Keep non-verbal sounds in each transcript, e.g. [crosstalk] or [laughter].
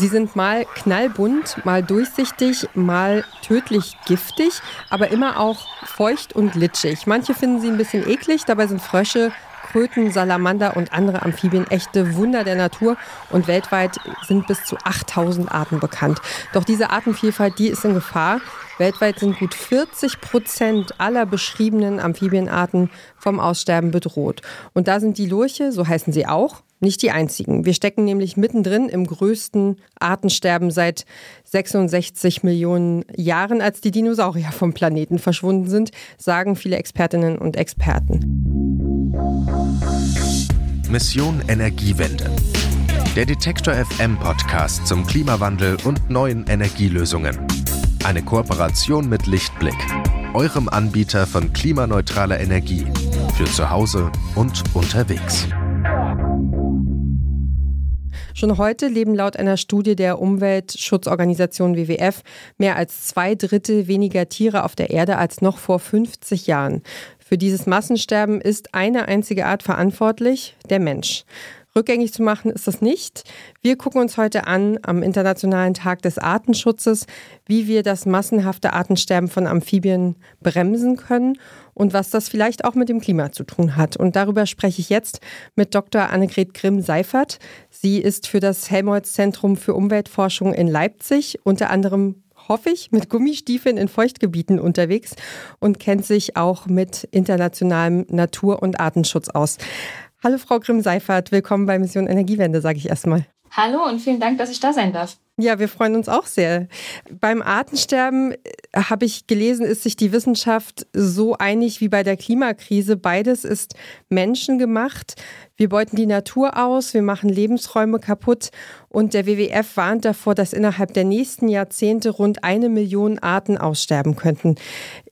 Sie sind mal knallbunt, mal durchsichtig, mal tödlich giftig, aber immer auch feucht und glitschig. Manche finden sie ein bisschen eklig, dabei sind Frösche Kröten, Salamander und andere Amphibien echte Wunder der Natur und weltweit sind bis zu 8000 Arten bekannt. Doch diese Artenvielfalt, die ist in Gefahr. Weltweit sind gut 40 Prozent aller beschriebenen Amphibienarten vom Aussterben bedroht. Und da sind die Lurche, so heißen sie auch, nicht die einzigen. Wir stecken nämlich mittendrin im größten Artensterben seit 66 Millionen Jahren, als die Dinosaurier vom Planeten verschwunden sind, sagen viele Expertinnen und Experten. Mission Energiewende. Der Detektor FM Podcast zum Klimawandel und neuen Energielösungen. Eine Kooperation mit Lichtblick, eurem Anbieter von klimaneutraler Energie für zu Hause und unterwegs. Schon heute leben laut einer Studie der Umweltschutzorganisation WWF mehr als zwei Drittel weniger Tiere auf der Erde als noch vor 50 Jahren. Für dieses Massensterben ist eine einzige Art verantwortlich, der Mensch. Rückgängig zu machen ist das nicht. Wir gucken uns heute an, am Internationalen Tag des Artenschutzes, wie wir das massenhafte Artensterben von Amphibien bremsen können und was das vielleicht auch mit dem Klima zu tun hat. Und darüber spreche ich jetzt mit Dr. Annegret Grimm-Seifert. Sie ist für das Helmholtz-Zentrum für Umweltforschung in Leipzig unter anderem hoffe ich, mit Gummistiefeln in Feuchtgebieten unterwegs und kennt sich auch mit internationalem Natur- und Artenschutz aus. Hallo Frau Grimm-Seifert, willkommen bei Mission Energiewende, sage ich erstmal. Hallo und vielen Dank, dass ich da sein darf. Ja, wir freuen uns auch sehr. Beim Artensterben äh, habe ich gelesen, ist sich die Wissenschaft so einig wie bei der Klimakrise. Beides ist menschengemacht. Wir beuten die Natur aus, wir machen Lebensräume kaputt und der WWF warnt davor, dass innerhalb der nächsten Jahrzehnte rund eine Million Arten aussterben könnten.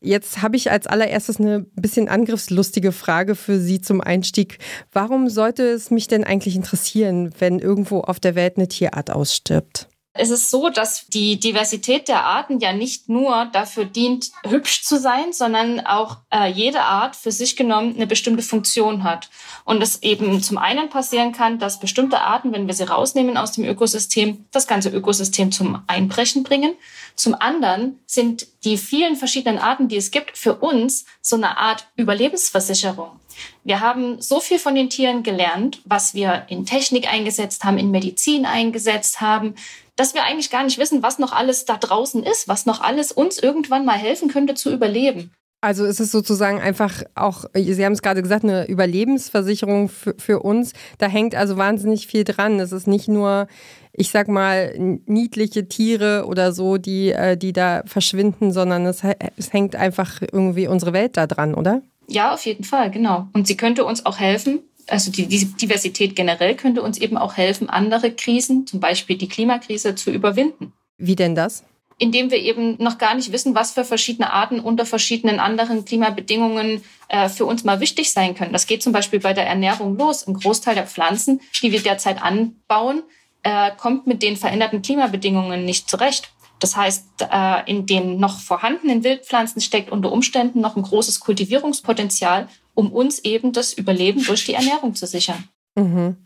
Jetzt habe ich als allererstes eine bisschen angriffslustige Frage für Sie zum Einstieg. Warum sollte es mich denn eigentlich interessieren, wenn irgendwo auf der Welt eine Tierart ausstirbt? Es ist so, dass die Diversität der Arten ja nicht nur dafür dient, hübsch zu sein, sondern auch äh, jede Art für sich genommen eine bestimmte Funktion hat. Und es eben zum einen passieren kann, dass bestimmte Arten, wenn wir sie rausnehmen aus dem Ökosystem, das ganze Ökosystem zum Einbrechen bringen. Zum anderen sind die vielen verschiedenen Arten, die es gibt, für uns so eine Art Überlebensversicherung. Wir haben so viel von den Tieren gelernt, was wir in Technik eingesetzt haben, in Medizin eingesetzt haben, dass wir eigentlich gar nicht wissen, was noch alles da draußen ist, was noch alles uns irgendwann mal helfen könnte zu überleben. Also ist es sozusagen einfach auch, Sie haben es gerade gesagt, eine Überlebensversicherung für, für uns. Da hängt also wahnsinnig viel dran. Es ist nicht nur, ich sag mal, niedliche Tiere oder so, die, äh, die da verschwinden, sondern es, es hängt einfach irgendwie unsere Welt da dran, oder? Ja, auf jeden Fall, genau. Und sie könnte uns auch helfen, also die, die Diversität generell könnte uns eben auch helfen, andere Krisen, zum Beispiel die Klimakrise, zu überwinden. Wie denn das? Indem wir eben noch gar nicht wissen, was für verschiedene Arten unter verschiedenen anderen Klimabedingungen äh, für uns mal wichtig sein können. Das geht zum Beispiel bei der Ernährung los. Ein Großteil der Pflanzen, die wir derzeit anbauen, äh, kommt mit den veränderten Klimabedingungen nicht zurecht. Das heißt, äh, in den noch vorhandenen Wildpflanzen steckt unter Umständen noch ein großes Kultivierungspotenzial, um uns eben das Überleben durch die Ernährung zu sichern. Mhm.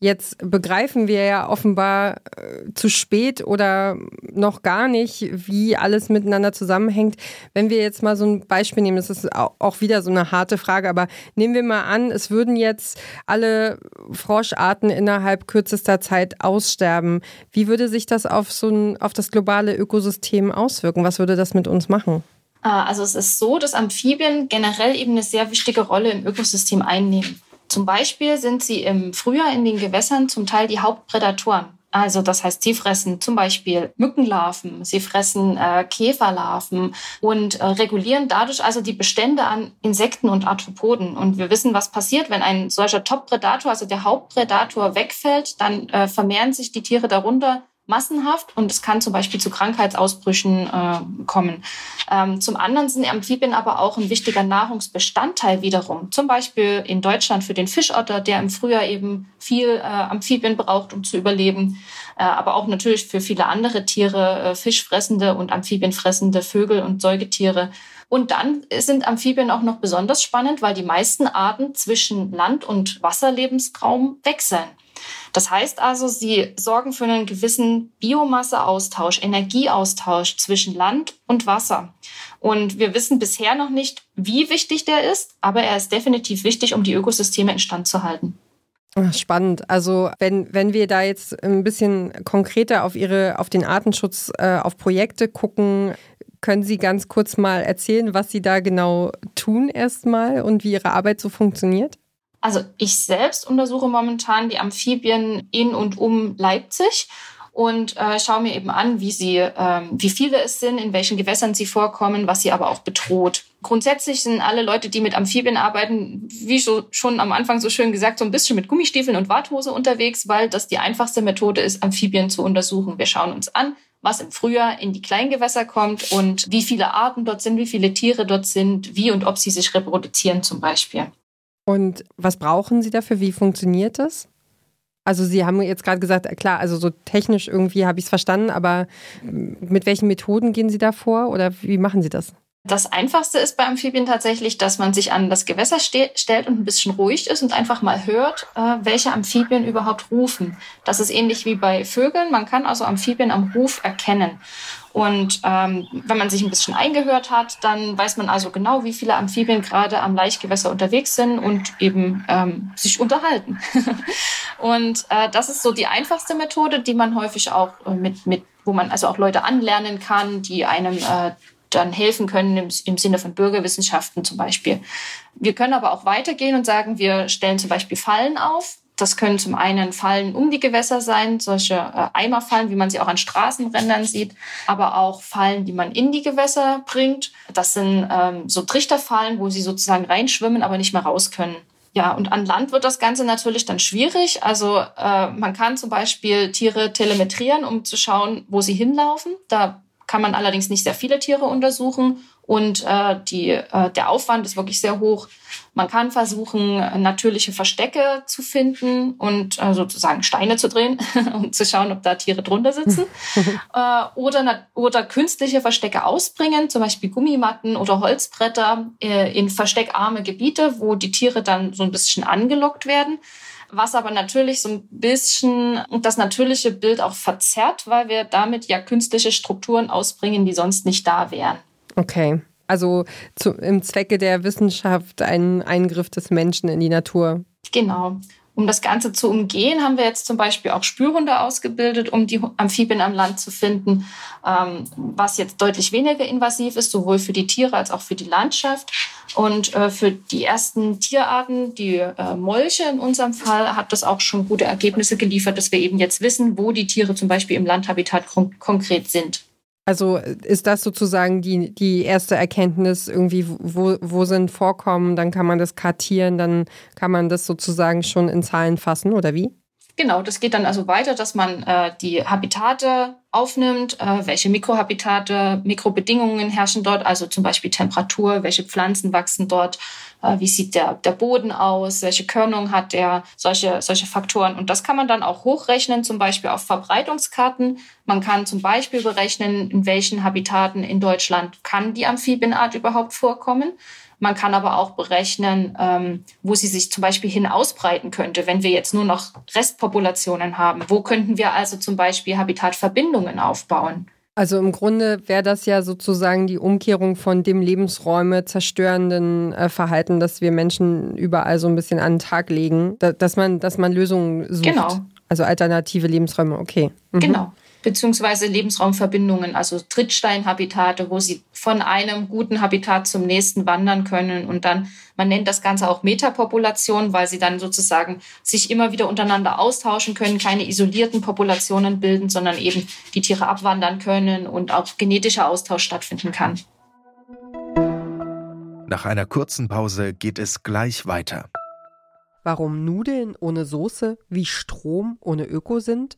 Jetzt begreifen wir ja offenbar äh, zu spät oder noch gar nicht, wie alles miteinander zusammenhängt. Wenn wir jetzt mal so ein Beispiel nehmen, das ist auch wieder so eine harte Frage, aber nehmen wir mal an, es würden jetzt alle Froscharten innerhalb kürzester Zeit aussterben. Wie würde sich das auf so ein, auf das globale Ökosystem auswirken? Was würde das mit uns machen? Ah, also es ist so, dass Amphibien generell eben eine sehr wichtige Rolle im Ökosystem einnehmen. Zum Beispiel sind sie im Frühjahr in den Gewässern zum Teil die Hauptprädatoren. Also das heißt, sie fressen zum Beispiel Mückenlarven, sie fressen äh, Käferlarven und äh, regulieren dadurch also die Bestände an Insekten und Arthropoden. Und wir wissen, was passiert, wenn ein solcher Top-Prädator, also der Hauptprädator, wegfällt, dann äh, vermehren sich die Tiere darunter massenhaft und es kann zum Beispiel zu Krankheitsausbrüchen äh, kommen. Ähm, zum anderen sind Amphibien aber auch ein wichtiger Nahrungsbestandteil wiederum. Zum Beispiel in Deutschland für den Fischotter, der im Frühjahr eben viel äh, Amphibien braucht, um zu überleben. Äh, aber auch natürlich für viele andere Tiere, äh, fischfressende und amphibienfressende Vögel und Säugetiere. Und dann sind Amphibien auch noch besonders spannend, weil die meisten Arten zwischen Land- und Wasserlebensraum wechseln. Das heißt also, sie sorgen für einen gewissen Biomasseaustausch, Energieaustausch zwischen Land und Wasser. Und wir wissen bisher noch nicht, wie wichtig der ist, aber er ist definitiv wichtig, um die Ökosysteme instand zu halten. Spannend. Also wenn, wenn wir da jetzt ein bisschen konkreter auf Ihre, auf den Artenschutz, äh, auf Projekte gucken, können Sie ganz kurz mal erzählen, was Sie da genau tun erstmal und wie Ihre Arbeit so funktioniert? Also ich selbst untersuche momentan die Amphibien in und um Leipzig und äh, schaue mir eben an, wie sie, ähm, wie viele es sind, in welchen Gewässern sie vorkommen, was sie aber auch bedroht. Grundsätzlich sind alle Leute, die mit Amphibien arbeiten, wie so, schon am Anfang so schön gesagt, so ein bisschen mit Gummistiefeln und Warthose unterwegs, weil das die einfachste Methode ist, Amphibien zu untersuchen. Wir schauen uns an, was im Frühjahr in die Kleingewässer kommt und wie viele Arten dort sind, wie viele Tiere dort sind, wie und ob sie sich reproduzieren zum Beispiel. Und was brauchen Sie dafür? Wie funktioniert das? Also Sie haben jetzt gerade gesagt, klar, also so technisch irgendwie habe ich es verstanden, aber mit welchen Methoden gehen Sie da vor oder wie machen Sie das? Das Einfachste ist bei Amphibien tatsächlich, dass man sich an das Gewässer ste stellt und ein bisschen ruhig ist und einfach mal hört, äh, welche Amphibien überhaupt rufen. Das ist ähnlich wie bei Vögeln. Man kann also Amphibien am Ruf erkennen. Und ähm, wenn man sich ein bisschen eingehört hat, dann weiß man also genau, wie viele Amphibien gerade am Laichgewässer unterwegs sind und eben ähm, sich unterhalten. [laughs] und äh, das ist so die einfachste Methode, die man häufig auch äh, mit, mit, wo man also auch Leute anlernen kann, die einem äh, dann helfen können im, im Sinne von Bürgerwissenschaften zum Beispiel. Wir können aber auch weitergehen und sagen, wir stellen zum Beispiel Fallen auf. Das können zum einen Fallen um die Gewässer sein, solche äh, Eimerfallen, wie man sie auch an Straßenrändern sieht, aber auch Fallen, die man in die Gewässer bringt. Das sind ähm, so Trichterfallen, wo sie sozusagen reinschwimmen, aber nicht mehr raus können. Ja, und an Land wird das Ganze natürlich dann schwierig. Also äh, man kann zum Beispiel Tiere telemetrieren, um zu schauen, wo sie hinlaufen. Da kann man allerdings nicht sehr viele Tiere untersuchen und äh, die, äh, der Aufwand ist wirklich sehr hoch. Man kann versuchen, natürliche Verstecke zu finden und äh, sozusagen Steine zu drehen, [laughs] um zu schauen, ob da Tiere drunter sitzen. [laughs] äh, oder, oder künstliche Verstecke ausbringen, zum Beispiel Gummimatten oder Holzbretter äh, in versteckarme Gebiete, wo die Tiere dann so ein bisschen angelockt werden was aber natürlich so ein bisschen das natürliche Bild auch verzerrt, weil wir damit ja künstliche Strukturen ausbringen, die sonst nicht da wären. Okay. Also zu, im Zwecke der Wissenschaft ein Eingriff des Menschen in die Natur. Genau. Um das Ganze zu umgehen, haben wir jetzt zum Beispiel auch Spürhunde ausgebildet, um die Amphibien am Land zu finden, ähm, was jetzt deutlich weniger invasiv ist, sowohl für die Tiere als auch für die Landschaft. Und äh, für die ersten Tierarten, die äh, Molche in unserem Fall, hat das auch schon gute Ergebnisse geliefert, dass wir eben jetzt wissen, wo die Tiere zum Beispiel im Landhabitat konkret sind. Also ist das sozusagen die, die erste Erkenntnis, irgendwie, wo, wo sind Vorkommen, dann kann man das kartieren, dann kann man das sozusagen schon in Zahlen fassen, oder wie? Genau, das geht dann also weiter, dass man äh, die Habitate aufnimmt, äh, welche Mikrohabitate, Mikrobedingungen herrschen dort, also zum Beispiel Temperatur, welche Pflanzen wachsen dort, äh, wie sieht der, der Boden aus, welche Körnung hat der, solche, solche Faktoren. Und das kann man dann auch hochrechnen, zum Beispiel auf Verbreitungskarten. Man kann zum Beispiel berechnen, in welchen Habitaten in Deutschland kann die Amphibienart überhaupt vorkommen. Man kann aber auch berechnen, ähm, wo sie sich zum Beispiel hin ausbreiten könnte, wenn wir jetzt nur noch Restpopulationen haben. Wo könnten wir also zum Beispiel Habitatverbindungen aufbauen? Also im Grunde wäre das ja sozusagen die Umkehrung von dem Lebensräume zerstörenden äh, Verhalten, das wir Menschen überall so ein bisschen an den Tag legen, da, dass man, dass man Lösungen sucht. Genau. Also alternative Lebensräume, okay. Mhm. Genau beziehungsweise Lebensraumverbindungen, also Trittsteinhabitate, wo sie von einem guten Habitat zum nächsten wandern können. Und dann, man nennt das Ganze auch Metapopulation, weil sie dann sozusagen sich immer wieder untereinander austauschen können, keine isolierten Populationen bilden, sondern eben die Tiere abwandern können und auch genetischer Austausch stattfinden kann. Nach einer kurzen Pause geht es gleich weiter. Warum Nudeln ohne Soße wie Strom ohne Öko sind?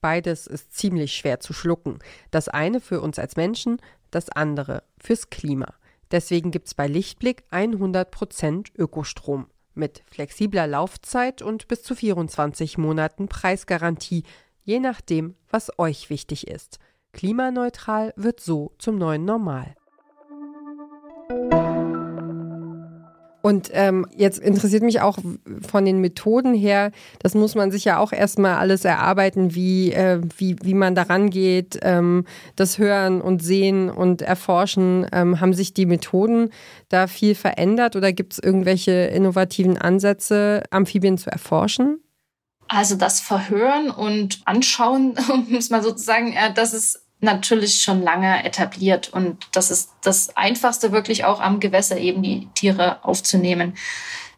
Beides ist ziemlich schwer zu schlucken. Das eine für uns als Menschen, das andere fürs Klima. Deswegen gibt's bei Lichtblick 100% Ökostrom mit flexibler Laufzeit und bis zu 24 Monaten Preisgarantie, je nachdem, was euch wichtig ist. Klimaneutral wird so zum neuen Normal. Und ähm, jetzt interessiert mich auch von den Methoden her, das muss man sich ja auch erstmal alles erarbeiten, wie, äh, wie, wie man daran geht, ähm, das Hören und Sehen und Erforschen. Ähm, haben sich die Methoden da viel verändert oder gibt es irgendwelche innovativen Ansätze, Amphibien zu erforschen? Also das Verhören und Anschauen, [laughs] muss man sozusagen, äh, das ist natürlich schon lange etabliert und das ist das Einfachste wirklich auch am Gewässer eben die Tiere aufzunehmen.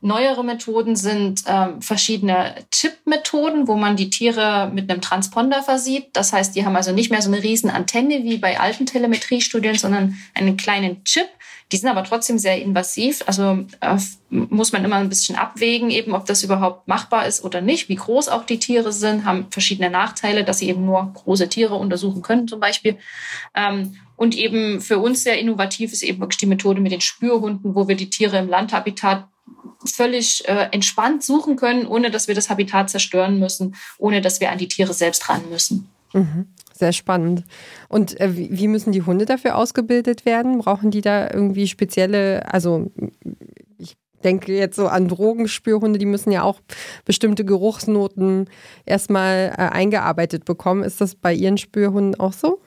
Neuere Methoden sind äh, verschiedene Chip-Methoden, wo man die Tiere mit einem Transponder versieht. Das heißt, die haben also nicht mehr so eine riesen Antenne wie bei alten Telemetriestudien, sondern einen kleinen Chip, die sind aber trotzdem sehr invasiv. Also äh, muss man immer ein bisschen abwägen, eben ob das überhaupt machbar ist oder nicht. Wie groß auch die Tiere sind, haben verschiedene Nachteile, dass sie eben nur große Tiere untersuchen können zum Beispiel. Ähm, und eben für uns sehr innovativ ist eben wirklich die Methode mit den Spürhunden, wo wir die Tiere im Landhabitat völlig äh, entspannt suchen können, ohne dass wir das Habitat zerstören müssen, ohne dass wir an die Tiere selbst ran müssen. Mhm. Sehr spannend. Und äh, wie müssen die Hunde dafür ausgebildet werden? Brauchen die da irgendwie spezielle, also ich denke jetzt so an Drogenspürhunde, die müssen ja auch bestimmte Geruchsnoten erstmal äh, eingearbeitet bekommen. Ist das bei Ihren Spürhunden auch so?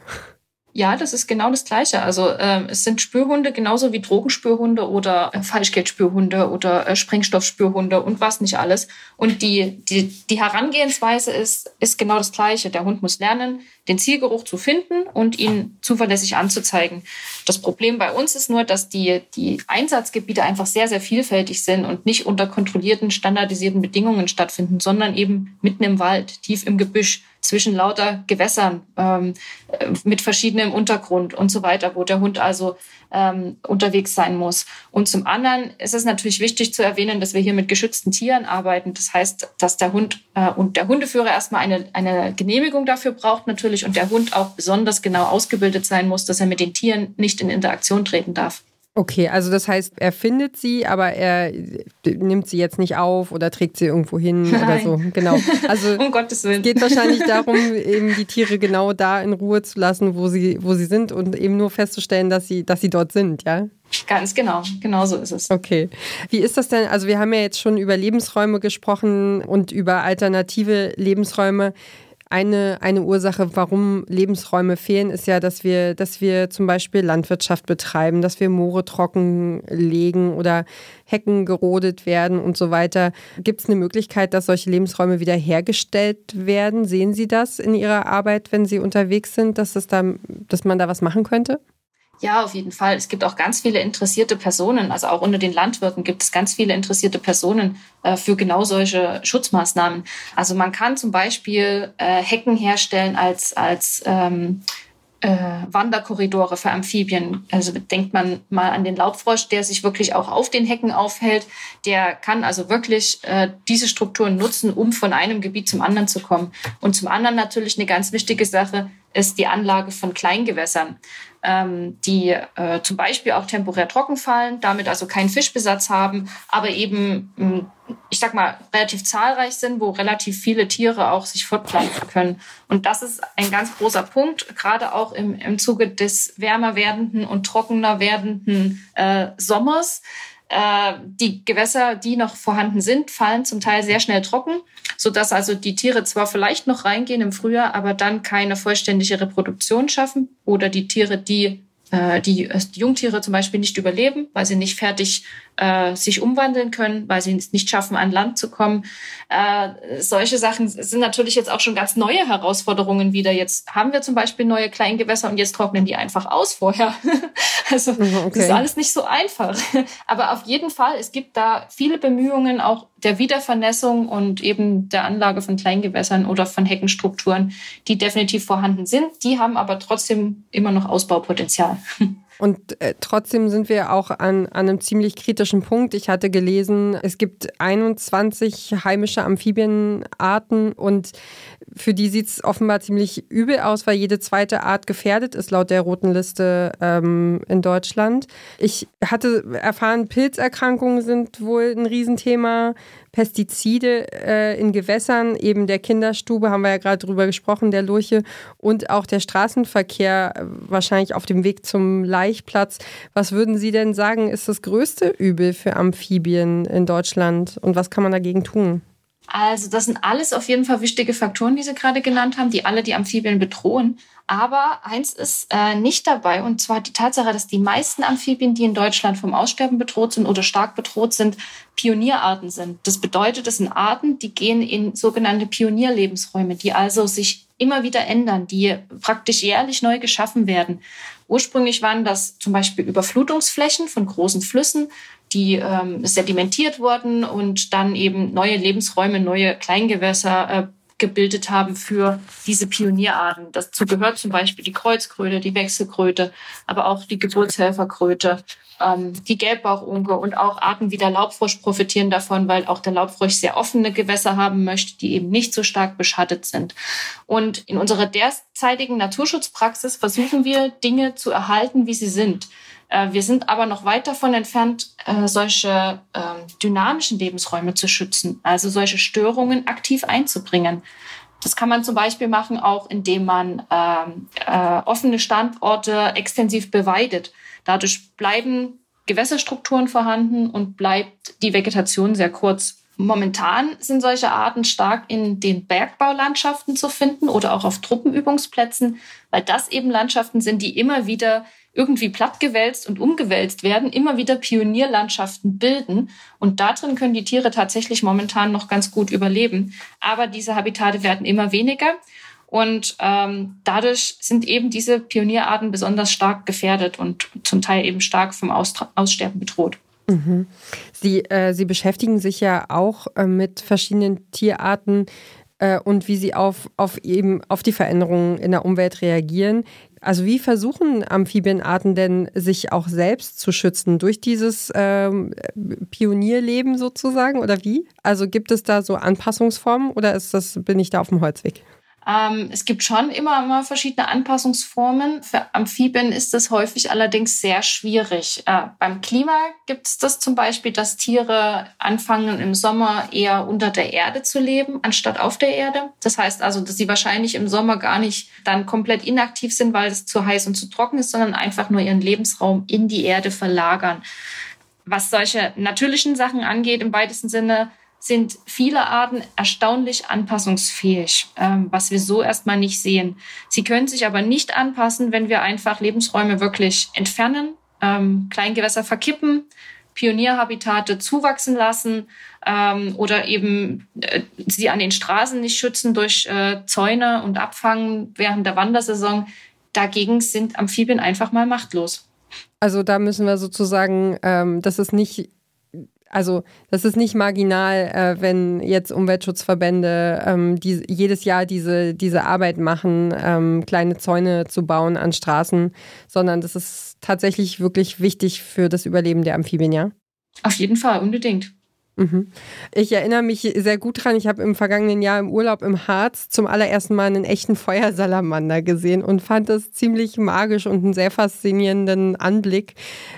Ja, das ist genau das Gleiche. Also äh, es sind Spürhunde genauso wie Drogenspürhunde oder äh, Falschgeldspürhunde oder äh, Sprengstoffspürhunde und was nicht alles. Und die, die, die Herangehensweise ist, ist genau das Gleiche. Der Hund muss lernen, den Zielgeruch zu finden und ihn zuverlässig anzuzeigen. Das Problem bei uns ist nur, dass die, die Einsatzgebiete einfach sehr, sehr vielfältig sind und nicht unter kontrollierten, standardisierten Bedingungen stattfinden, sondern eben mitten im Wald, tief im Gebüsch zwischen lauter Gewässern ähm, äh, mit verschiedenem Untergrund und so weiter, wo der Hund also ähm, unterwegs sein muss. Und zum anderen ist es natürlich wichtig zu erwähnen, dass wir hier mit geschützten Tieren arbeiten. Das heißt, dass der Hund und der Hundeführer erstmal eine, eine Genehmigung dafür braucht natürlich und der Hund auch besonders genau ausgebildet sein muss, dass er mit den Tieren nicht in Interaktion treten darf. Okay, also das heißt, er findet sie, aber er nimmt sie jetzt nicht auf oder trägt sie irgendwo hin Nein. oder so. Genau. [laughs] Also um Gottes Willen. Es geht wahrscheinlich darum, eben die Tiere genau da in Ruhe zu lassen, wo sie, wo sie sind und eben nur festzustellen, dass sie, dass sie dort sind, ja? Ganz genau, genau so ist es. Okay. Wie ist das denn? Also wir haben ja jetzt schon über Lebensräume gesprochen und über alternative Lebensräume eine, eine Ursache, warum Lebensräume fehlen, ist ja, dass wir, dass wir zum Beispiel Landwirtschaft betreiben, dass wir Moore trockenlegen oder Hecken gerodet werden und so weiter. Gibt es eine Möglichkeit, dass solche Lebensräume wiederhergestellt werden? Sehen Sie das in Ihrer Arbeit, wenn Sie unterwegs sind, dass, es da, dass man da was machen könnte? Ja, auf jeden Fall. Es gibt auch ganz viele interessierte Personen. Also auch unter den Landwirten gibt es ganz viele interessierte Personen äh, für genau solche Schutzmaßnahmen. Also man kann zum Beispiel äh, Hecken herstellen als, als ähm, äh, Wanderkorridore für Amphibien. Also denkt man mal an den Laubfrosch, der sich wirklich auch auf den Hecken aufhält. Der kann also wirklich äh, diese Strukturen nutzen, um von einem Gebiet zum anderen zu kommen. Und zum anderen natürlich eine ganz wichtige Sache ist die Anlage von Kleingewässern ähm, die äh, zum Beispiel auch temporär trocken fallen, damit also keinen Fischbesatz haben, aber eben, hm, ich sag mal, relativ zahlreich sind, wo relativ viele Tiere auch sich fortpflanzen können. Und das ist ein ganz großer Punkt, gerade auch im, im Zuge des wärmer werdenden und trockener werdenden äh, Sommers äh, die Gewässer, die noch vorhanden sind, fallen zum Teil sehr schnell trocken, sodass also die Tiere zwar vielleicht noch reingehen im Frühjahr, aber dann keine vollständige Reproduktion schaffen oder die Tiere, die äh, die, äh, die Jungtiere zum Beispiel nicht überleben, weil sie nicht fertig äh, sich umwandeln können, weil sie es nicht schaffen, an Land zu kommen. Äh, solche Sachen sind natürlich jetzt auch schon ganz neue Herausforderungen wieder. Jetzt haben wir zum Beispiel neue Kleingewässer und jetzt trocknen die einfach aus vorher. [laughs] also okay. das ist alles nicht so einfach. [laughs] Aber auf jeden Fall, es gibt da viele Bemühungen auch der Wiedervernässung und eben der Anlage von Kleingewässern oder von Heckenstrukturen, die definitiv vorhanden sind. Die haben aber trotzdem immer noch Ausbaupotenzial. [laughs] Und äh, trotzdem sind wir auch an, an einem ziemlich kritischen Punkt. Ich hatte gelesen, es gibt 21 heimische Amphibienarten und für die sieht es offenbar ziemlich übel aus, weil jede zweite Art gefährdet ist laut der roten Liste ähm, in Deutschland. Ich hatte erfahren, Pilzerkrankungen sind wohl ein Riesenthema. Pestizide äh, in Gewässern, eben der Kinderstube, haben wir ja gerade drüber gesprochen, der Lurche, und auch der Straßenverkehr wahrscheinlich auf dem Weg zum Laichplatz. Was würden Sie denn sagen, ist das größte Übel für Amphibien in Deutschland und was kann man dagegen tun? Also das sind alles auf jeden Fall wichtige Faktoren, die Sie gerade genannt haben, die alle die Amphibien bedrohen. Aber eins ist äh, nicht dabei, und zwar die Tatsache, dass die meisten Amphibien, die in Deutschland vom Aussterben bedroht sind oder stark bedroht sind, Pionierarten sind. Das bedeutet, das sind Arten, die gehen in sogenannte Pionierlebensräume, die also sich immer wieder ändern, die praktisch jährlich neu geschaffen werden. Ursprünglich waren das zum Beispiel Überflutungsflächen von großen Flüssen, die ähm, sedimentiert wurden und dann eben neue Lebensräume, neue Kleingewässer äh, gebildet haben für diese Pionierarten. Dazu gehört zum Beispiel die Kreuzkröte, die Wechselkröte, aber auch die Geburtshelferkröte, ähm, die Gelbbauchunke und auch Arten wie der Laubfrosch profitieren davon, weil auch der Laubfrosch sehr offene Gewässer haben möchte, die eben nicht so stark beschattet sind. Und in unserer derzeitigen Naturschutzpraxis versuchen wir, Dinge zu erhalten, wie sie sind. Äh, wir sind aber noch weit davon entfernt, äh, solche ähm, dynamischen Lebensräume zu schützen, also solche Störungen aktiv einzubringen. Das kann man zum Beispiel machen, auch indem man ähm, äh, offene Standorte extensiv beweidet. Dadurch bleiben Gewässerstrukturen vorhanden und bleibt die Vegetation sehr kurz. Momentan sind solche Arten stark in den Bergbaulandschaften zu finden oder auch auf Truppenübungsplätzen, weil das eben Landschaften sind, die immer wieder irgendwie plattgewälzt und umgewälzt werden, immer wieder Pionierlandschaften bilden. Und darin können die Tiere tatsächlich momentan noch ganz gut überleben. Aber diese Habitate werden immer weniger. Und ähm, dadurch sind eben diese Pionierarten besonders stark gefährdet und zum Teil eben stark vom Austra Aussterben bedroht. Mhm. Sie, äh, Sie beschäftigen sich ja auch äh, mit verschiedenen Tierarten äh, und wie sie auf, auf, eben auf die Veränderungen in der Umwelt reagieren. Also wie versuchen Amphibienarten denn, sich auch selbst zu schützen durch dieses ähm, Pionierleben sozusagen oder wie? Also gibt es da so Anpassungsformen oder ist das, bin ich da auf dem Holzweg? Ähm, es gibt schon immer mal verschiedene Anpassungsformen. Für Amphibien ist das häufig allerdings sehr schwierig. Äh, beim Klima gibt es das zum Beispiel, dass Tiere anfangen im Sommer eher unter der Erde zu leben, anstatt auf der Erde. Das heißt also, dass sie wahrscheinlich im Sommer gar nicht dann komplett inaktiv sind, weil es zu heiß und zu trocken ist, sondern einfach nur ihren Lebensraum in die Erde verlagern. Was solche natürlichen Sachen angeht, im weitesten Sinne, sind viele Arten erstaunlich anpassungsfähig, ähm, was wir so erstmal nicht sehen. Sie können sich aber nicht anpassen, wenn wir einfach Lebensräume wirklich entfernen, ähm, Kleingewässer verkippen, Pionierhabitate zuwachsen lassen ähm, oder eben äh, sie an den Straßen nicht schützen durch äh, Zäune und Abfangen während der Wandersaison. Dagegen sind Amphibien einfach mal machtlos. Also da müssen wir sozusagen, ähm, das ist nicht also das ist nicht marginal, äh, wenn jetzt Umweltschutzverbände ähm, die, jedes Jahr diese, diese Arbeit machen, ähm, kleine Zäune zu bauen an Straßen, sondern das ist tatsächlich wirklich wichtig für das Überleben der Amphibien, ja? Auf jeden Fall, unbedingt. Mhm. Ich erinnere mich sehr gut dran, ich habe im vergangenen Jahr im Urlaub im Harz zum allerersten Mal einen echten Feuersalamander gesehen und fand das ziemlich magisch und einen sehr faszinierenden Anblick.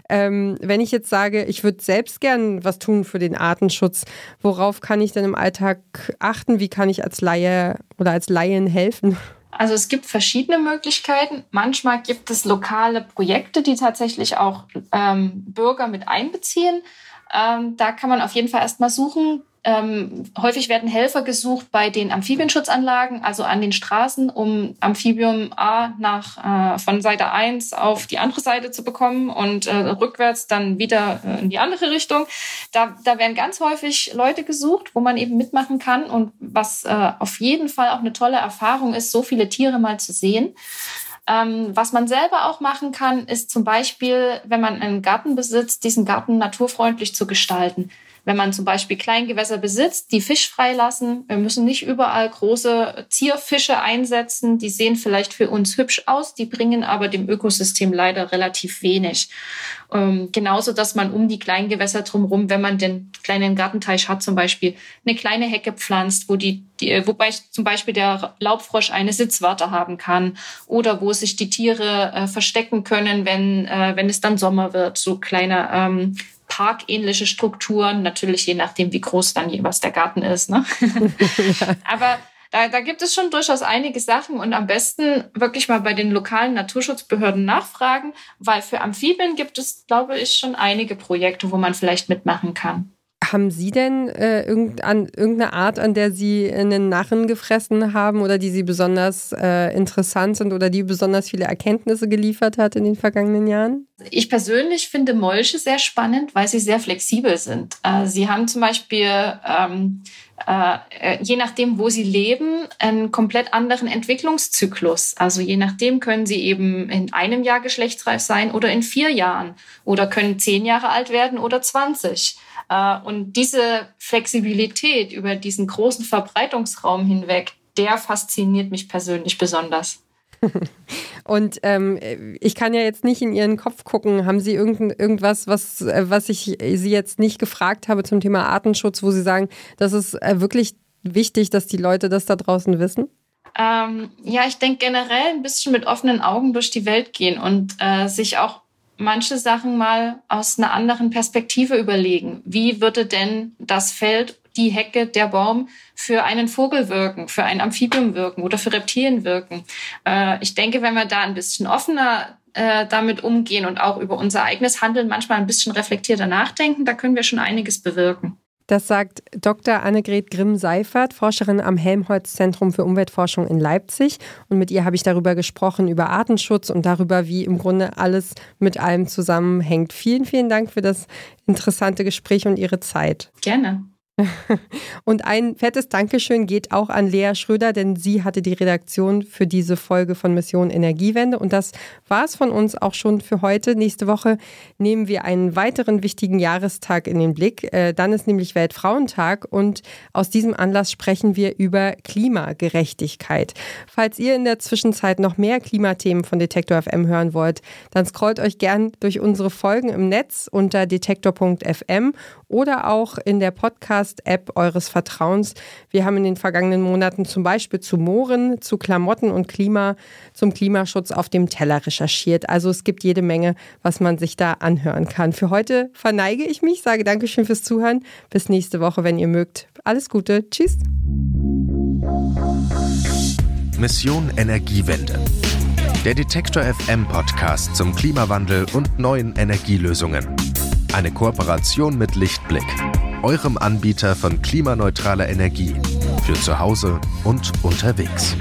Ähm, wenn ich jetzt sage, ich würde selbst gern was tun für den Artenschutz, worauf kann ich denn im Alltag achten? Wie kann ich als Laie oder als Laien helfen? Also es gibt verschiedene Möglichkeiten. Manchmal gibt es lokale Projekte, die tatsächlich auch ähm, Bürger mit einbeziehen. Ähm, da kann man auf jeden Fall erstmal suchen. Ähm, häufig werden Helfer gesucht bei den Amphibienschutzanlagen, also an den Straßen, um Amphibium A nach, äh, von Seite 1 auf die andere Seite zu bekommen und äh, rückwärts dann wieder äh, in die andere Richtung. Da, da werden ganz häufig Leute gesucht, wo man eben mitmachen kann und was äh, auf jeden Fall auch eine tolle Erfahrung ist, so viele Tiere mal zu sehen. Ähm, was man selber auch machen kann, ist zum Beispiel, wenn man einen Garten besitzt, diesen Garten naturfreundlich zu gestalten wenn man zum Beispiel Kleingewässer besitzt, die fischfrei lassen. Wir müssen nicht überall große Zierfische einsetzen. Die sehen vielleicht für uns hübsch aus, die bringen aber dem Ökosystem leider relativ wenig. Ähm, genauso, dass man um die Kleingewässer drumherum, wenn man den kleinen Gartenteich hat, zum Beispiel eine kleine Hecke pflanzt, wo die, die wobei zum Beispiel der Laubfrosch eine Sitzwarte haben kann oder wo sich die Tiere äh, verstecken können, wenn, äh, wenn es dann Sommer wird. So kleine ähm, parkähnliche Strukturen, natürlich je nachdem, wie groß dann jeweils der Garten ist. Ne? [laughs] Aber da, da gibt es schon durchaus einige Sachen und am besten wirklich mal bei den lokalen Naturschutzbehörden nachfragen, weil für Amphibien gibt es, glaube ich, schon einige Projekte, wo man vielleicht mitmachen kann. Haben Sie denn äh, irgendeine Art, an der Sie einen Narren gefressen haben oder die Sie besonders äh, interessant sind oder die besonders viele Erkenntnisse geliefert hat in den vergangenen Jahren? Ich persönlich finde Molche sehr spannend, weil sie sehr flexibel sind. Äh, sie haben zum Beispiel ähm, äh, äh, je nachdem, wo sie leben, einen komplett anderen Entwicklungszyklus. Also je nachdem können sie eben in einem Jahr geschlechtsreif sein oder in vier Jahren oder können zehn Jahre alt werden oder 20. Äh, und diese Flexibilität über diesen großen Verbreitungsraum hinweg, der fasziniert mich persönlich besonders. [laughs] Und ähm, ich kann ja jetzt nicht in Ihren Kopf gucken. Haben Sie irgend, irgendwas, was, äh, was ich Sie jetzt nicht gefragt habe zum Thema Artenschutz, wo Sie sagen, das ist äh, wirklich wichtig, dass die Leute das da draußen wissen? Ähm, ja, ich denke generell ein bisschen mit offenen Augen durch die Welt gehen und äh, sich auch manche Sachen mal aus einer anderen Perspektive überlegen. Wie würde denn das Feld die Hecke, der Baum für einen Vogel wirken, für ein Amphibium wirken oder für Reptilien wirken. Äh, ich denke, wenn wir da ein bisschen offener äh, damit umgehen und auch über unser eigenes Handeln manchmal ein bisschen reflektierter nachdenken, da können wir schon einiges bewirken. Das sagt Dr. Annegret Grimm-Seifert, Forscherin am Helmholtz-Zentrum für Umweltforschung in Leipzig. Und mit ihr habe ich darüber gesprochen, über Artenschutz und darüber, wie im Grunde alles mit allem zusammenhängt. Vielen, vielen Dank für das interessante Gespräch und Ihre Zeit. Gerne. Und ein fettes Dankeschön geht auch an Lea Schröder, denn sie hatte die Redaktion für diese Folge von Mission Energiewende. Und das war es von uns auch schon für heute. Nächste Woche nehmen wir einen weiteren wichtigen Jahrestag in den Blick. Äh, dann ist nämlich Weltfrauentag und aus diesem Anlass sprechen wir über Klimagerechtigkeit. Falls ihr in der Zwischenzeit noch mehr Klimathemen von Detektor FM hören wollt, dann scrollt euch gern durch unsere Folgen im Netz unter detektor.fm oder auch in der Podcast-App eures Vertrauens. Wir haben in den vergangenen Monaten zum Beispiel zu Mooren, zu Klamotten und Klima, zum Klimaschutz auf dem Teller recherchiert. Also es gibt jede Menge, was man sich da anhören kann. Für heute verneige ich mich, sage Dankeschön fürs Zuhören. Bis nächste Woche, wenn ihr mögt. Alles Gute. Tschüss. Mission Energiewende. Der Detektor FM Podcast zum Klimawandel und neuen Energielösungen. Eine Kooperation mit Lichtblick, eurem Anbieter von klimaneutraler Energie für zu Hause und unterwegs.